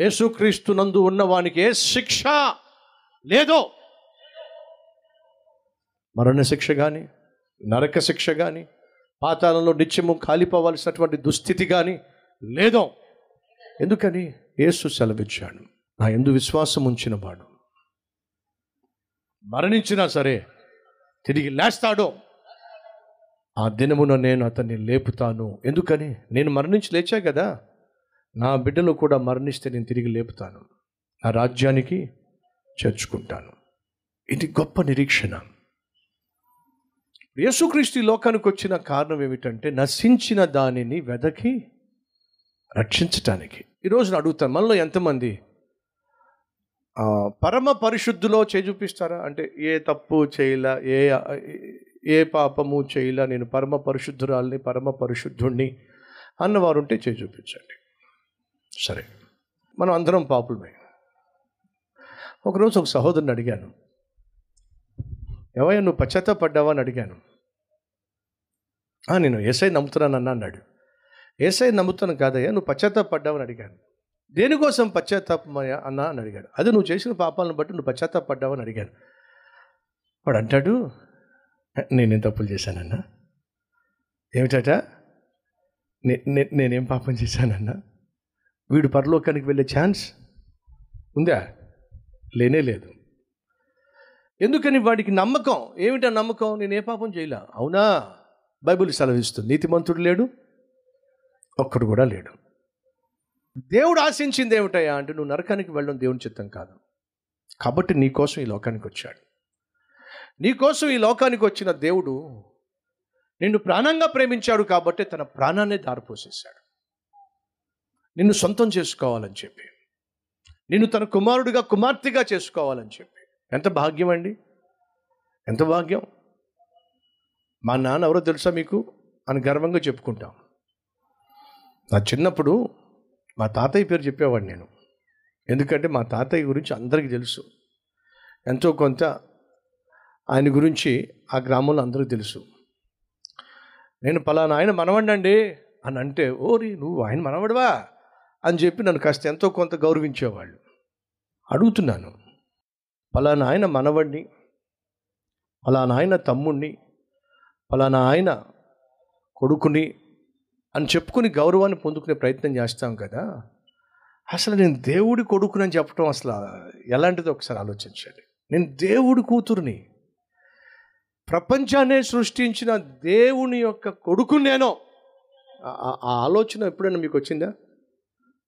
యేసుక్రీస్తు నందు ఉన్నవానికి ఏ శిక్ష లేదో మరణ శిక్ష కానీ నరక శిక్ష కానీ పాతాళంలో నిత్యము కాలిపోవలసినటువంటి దుస్థితి కానీ లేదో ఎందుకని? యేసు సెలవిచ్చాడు. నా ఎందు విశ్వాసం ఉంచిన వాడు మరణించినా సరే తిరిగి లేస్తాడో ఆ దినమున నేను అతన్ని లేపుతాను. ఎందుకని? నేను మరణించి లేచా కదా? నా బిడ్డలు కూడా మరణిస్తే నేను తిరిగి లేపుతాను. నా రాజ్యానికి చేర్చుకుంటాను. ఇది గొప్ప నిరీక్షణ. యేసుక్రీస్తు లోకానికి వచ్చిన కారణం ఏమిటంటే నశించిన దానిని వెదకి రక్షించటానికి. ఈరోజు అడుగుతాను మనలో ఎంతమంది పరమ పరిశుద్ధులో చేయి చూపిస్తారా? అంటే ఏ తప్పు చేయలా ఏ ఏ పాపము చేయలా నేను పరమ పరిశుద్ధురాల్ని పరమ పరిశుద్ధుణ్ణి అన్నవారు ఉంటే చేయి చూపించండి. సరే. మనం అందరం పాపులమే. ఒకరోజు ఒక సహోదరుని అడిగాను. ఎవయ్యా నువ్వు పశ్చాత్తాపడ్డావా? అని అడిగాను. నేను ఏసై నమ్ముతున్నానన్నా అన్నాడు. ఏసై నమ్ముతాను కాదయ్యా నువ్వు పశ్చాత్తాపడ్డావని అడిగాను. దేనికోసం పశ్చాత్తాపమయ్యా అన్నా? అని అడిగాడు. అదే నువ్వు చేసిన పాపాలను బట్టి నువ్వు పశ్చాత్తాపడ్డావని అడిగాను. వాడు అంటాడు నేనేం తప్పులు చేశానన్నా? ఏమిటట? నే- నే- నేనేం పాపం చేశానన్నా? వీడు పరలోకానికి వెళ్ళే ఛాన్స్ ఉందా? లేనే లేదు. ఎందుకని వాడికి నమ్మకం? ఏమిటా నమ్మకం? నేను ఏ పాపం చేయలే? అవునా? బైబిల్ సెలవిస్తుంది. నీతిమంతుడు లేడు ఒక్కడు కూడా లేడు. దేవుడు ఆశించింది ఏమిటయా అంటే నువ్వు నరకానికి వెళ్ళడం దేవుని చిత్తం కాదు. కాబట్టి నీ కోసం ఈ లోకానికి వచ్చాడు. నీ కోసం ఈ లోకానికి వచ్చిన దేవుడు నిన్ను ప్రాణంగా ప్రేమించాడు కాబట్టి తన ప్రాణాన్ని దారిపోసేశాడు. నిన్ను సొంతం చేసుకోవాలని చెప్పి. నిన్ను తన కుమారుడిగా కుమార్తెగా చేసుకోవాలని చెప్పి. ఎంత భాగ్యం అండి? ఎంత భాగ్యం? మా నాన్న ఎవరో తెలుసా మీకు? అని గర్వంగా చెప్పుకుంటాం. నా చిన్నప్పుడు మా తాతయ్య పేరు చెప్పేవాడిని నేను. ఎందుకంటే మా తాతయ్య గురించి అందరికీ తెలుసు. ఎంతో కొంత ఆయన గురించి ఆ గ్రామంలో అందరికీ తెలుసు. నేను పలానా ఆయన మనవండండి అని అంటే ఓరి నువ్వు ఆయన మనవడవా? అని చెప్పి నన్ను కాస్త ఎంతో కొంత గౌరవించేవాళ్ళు. అడుగుతున్నాను పలానా ఆయన మనవడిని పలానా ఆయన తమ్ముణ్ణి పలానా ఆయన కొడుకుని అని చెప్పుకుని గౌరవాన్ని పొందుకునే ప్రయత్నం చేస్తాం కదా. అసలు నేను దేవుడి కొడుకునని చెప్పడం అసలు ఎలాంటిదో ఒకసారి ఆలోచించండి. నేను దేవుడి కూతురుని ప్రపంచాన్ని సృష్టించిన దేవుని యొక్క కొడుకు నేను. ఆ ఆలోచన ఎప్పుడైనా మీకు వచ్చిందా?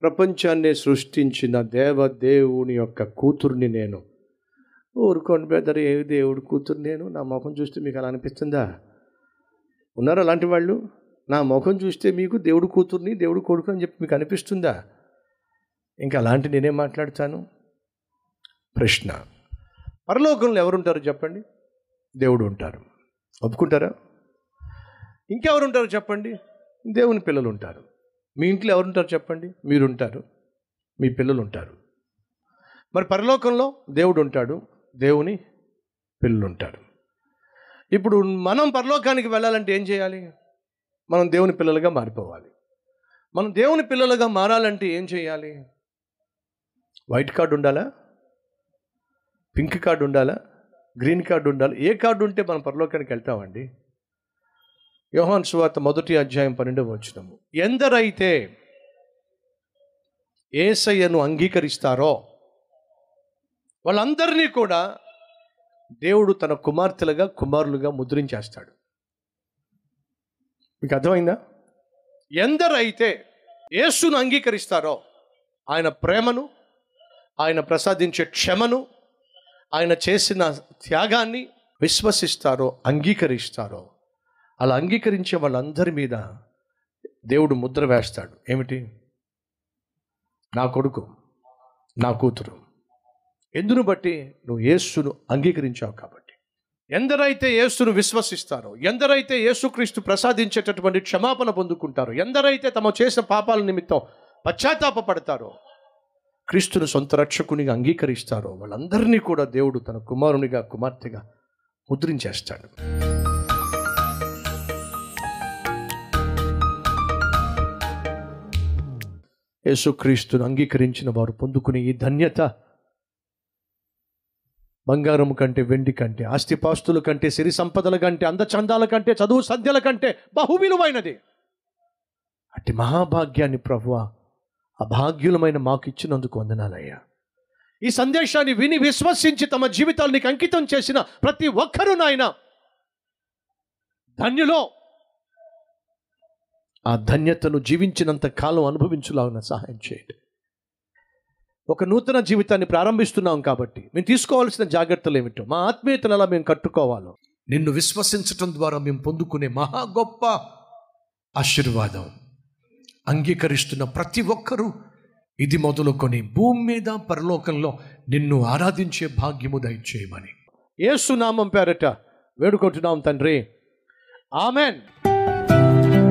ప్రపంచాన్ని సృష్టించిన దేవ దేవుని యొక్క కూతుర్ని నేను. ఊరుకోండి బెదర్ ఏ దేవుడి కూతురు నేను? నా ముఖం చూస్తే మీకు అలా అనిపిస్తుందా? ఉన్నారు అలాంటి వాళ్ళు? నా ముఖం చూస్తే మీకు దేవుడు కూతుర్ని దేవుడు కొడుకు అని చెప్పి మీకు అనిపిస్తుందా? ఇంకా అలాంటి నేనేం మాట్లాడతాను? ప్రశ్న. పరలోకంలో ఎవరుంటారు చెప్పండి? దేవుడు ఉంటారు. ఒప్పుకుంటారా? ఇంకెవరుంటారు చెప్పండి? దేవుని పిల్లలు ఉంటారు. మీ ఇంట్లో ఎవరుంటారు చెప్పండి? మీరుంటారు. మీ పిల్లలు ఉంటారు మరి పరలోకంలో దేవుడు ఉంటాడు దేవుని పిల్లలు ఉంటారు ఇప్పుడు మనం పరలోకానికి వెళ్ళాలంటే ఏం చేయాలి? మనం దేవుని పిల్లలుగా మారిపోవాలి. మనం దేవుని పిల్లలుగా మారాలంటే ఏం చేయాలి? వైట్ కార్డు ఉండాలా? పింక్ కార్డు ఉండాలా? గ్రీన్ కార్డు ఉండాలి? ఏ కార్డు ఉంటే మనం పరలోకానికి వెళ్తామండి? యోహాన్ సువార్త మొదటి అధ్యాయం పన్నెండవ వచ్చినము ఎందరైతే ఏసయ్యను అంగీకరిస్తారో వాళ్ళందరినీ కూడా దేవుడు తన కుమార్తెలుగా కుమారులుగా ముద్రించేస్తాడు. మీకు అర్థమైందా? ఎందరైతే యేసును అంగీకరిస్తారో ఆయన ప్రేమను ఆయన ప్రసాదించే క్షమను ఆయన చేసిన త్యాగాన్ని విశ్వసిస్తారో అంగీకరిస్తారో అలా అంగీకరించే వాళ్ళందరి మీద దేవుడు ముద్ర వేస్తాడు. ఏమిటి? నా కొడుకు నా కూతురు. ఎందును బట్టి? నువ్వు యేసును అంగీకరించావు కాబట్టి. ఎందరైతే యేసును విశ్వసిస్తారో ఎందరైతే యేసుక్రీస్తు ప్రసాదించేటటువంటి క్షమాపణ పొందుకుంటారో ఎందరైతే తమ చేసిన పాపాల నిమిత్తం పశ్చాత్తాపడతారో క్రీస్తును సొంత రక్షకునిగా అంగీకరిస్తారో వాళ్ళందరినీ కూడా దేవుడు తన కుమారునిగా కుమార్తెగా ముద్రించేస్తాడు. యేసుక్రీస్తును అంగీకరించిన వారు పొందుకునే ఈ ధన్యత బంగారం కంటే వెండి కంటే ఆస్తిపాస్తుల కంటే సిరి సంపదల కంటే అందచందాల కంటే చదువు సంధ్యల కంటే బహువిలువైనది. అట్టి మహాభాగ్యాన్ని ప్రభు అభాగ్యులమైన మాకు ఇచ్చినందుకు వందనాలయ్యా. ఈ సందేశాన్ని విని విశ్వసించి తమ జీవితాలు నీకు అంకితం చేసిన ప్రతి ఒక్కరూ నాయన. ధన్యులో ఆ ధన్యతను జీవించినంత కాలం అనుభవించులాగిన సహాయం చేయండి. ఒక నూతన జీవితాన్ని ప్రారంభిస్తున్నాం కాబట్టి మేము తీసుకోవాల్సిన జాగ్రత్తలు ఏమిటో మా ఆత్మీయతను ఎలా మేము కట్టుకోవాలో నిన్ను విశ్వసించటం ద్వారా మేము పొందుకునే మహా గొప్ప ఆశీర్వాదం అంగీకరిస్తున్న ప్రతి ఒక్కరూ ఇది మొదలుకొని భూమి మీద పరలోకంలో నిన్ను ఆరాధించే భాగ్యము దయచేయమని. ఏసునామం పేరట వేడుకుంటున్నాం తండ్రి. ఆమెన్.